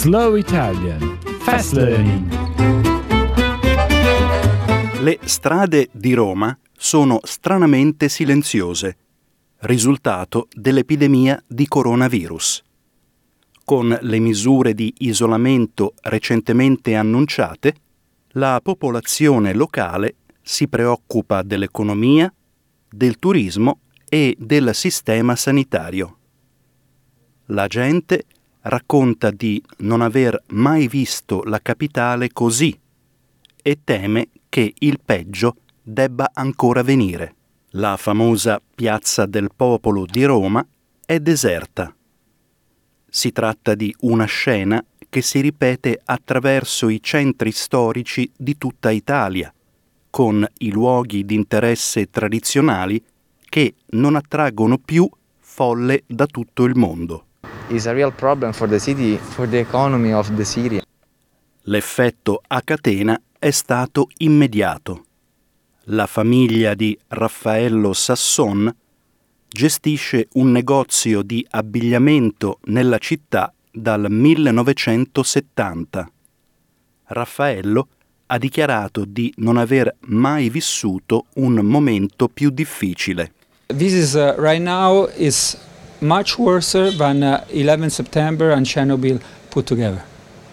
Slow Italian Fast Learning. Le strade di Roma sono stranamente silenziose, risultato dell'epidemia di coronavirus. Con le misure di isolamento recentemente annunciate, la popolazione locale si preoccupa dell'economia, del turismo e del sistema sanitario. La gente racconta di non aver mai visto la capitale così e teme che il peggio debba ancora venire. La famosa Piazza del Popolo di Roma è deserta. Si tratta di una scena che si ripete attraverso i centri storici di tutta Italia, con i luoghi di interesse tradizionali che non attraggono più folle da tutto il mondo. City, L'effetto a catena è stato immediato. La famiglia di Raffaello Sasson gestisce un negozio di abbigliamento nella città dal 1970. Raffaello ha dichiarato di non aver mai vissuto un momento più difficile. This is uh, right now is much worse than uh, 11 September and Chernobyl put together.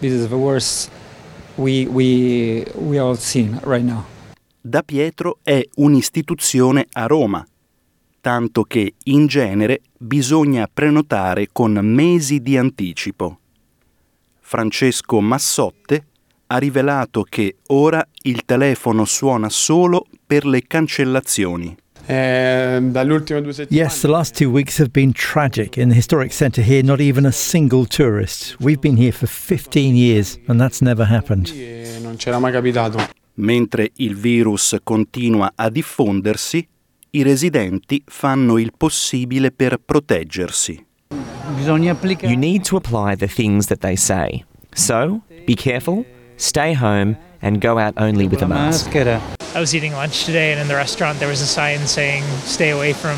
This is the worst we we we all seen right now. Da Pietro è un'istituzione a Roma tanto che in genere bisogna prenotare con mesi di anticipo. Francesco Massotte ha rivelato che ora il telefono suona solo per le cancellazioni. Eh, yes, the last two weeks have been tragic. In the historic centre here, not even a single tourist. We've been here for 15 years and that's never happened. Non c'era mai capitato. Mentre il virus continua a diffondersi, i residenti fanno il possibile per proteggersi. You need to apply the things that they say. So, be careful, stay home, and go out only with a mask. I was eating lunch today, and in the restaurant there was a sign saying, stay away from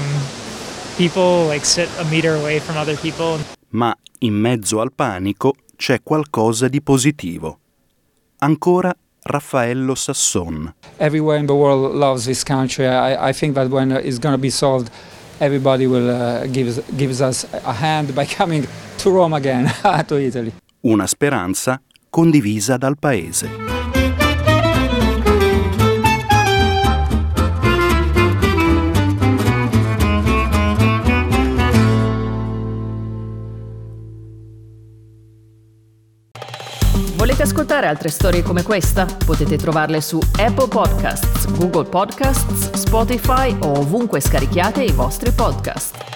people, like sit a meter away from other people. Ma in mezzo al panico c'è qualcosa di positivo. Ancora Raffaello Sasson. Everywhere in the world loves this country. I, I think that when it's going to be solved, everybody will uh, give, gives us a hand by coming to Rome again, to Italy. Una speranza condivisa dal paese. Volete ascoltare altre storie come questa? Potete trovarle su Apple Podcasts, Google Podcasts, Spotify o ovunque scarichiate i vostri podcast.